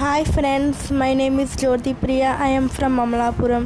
Hi friends, my name is Jyoti Priya. I am from Amalapuram.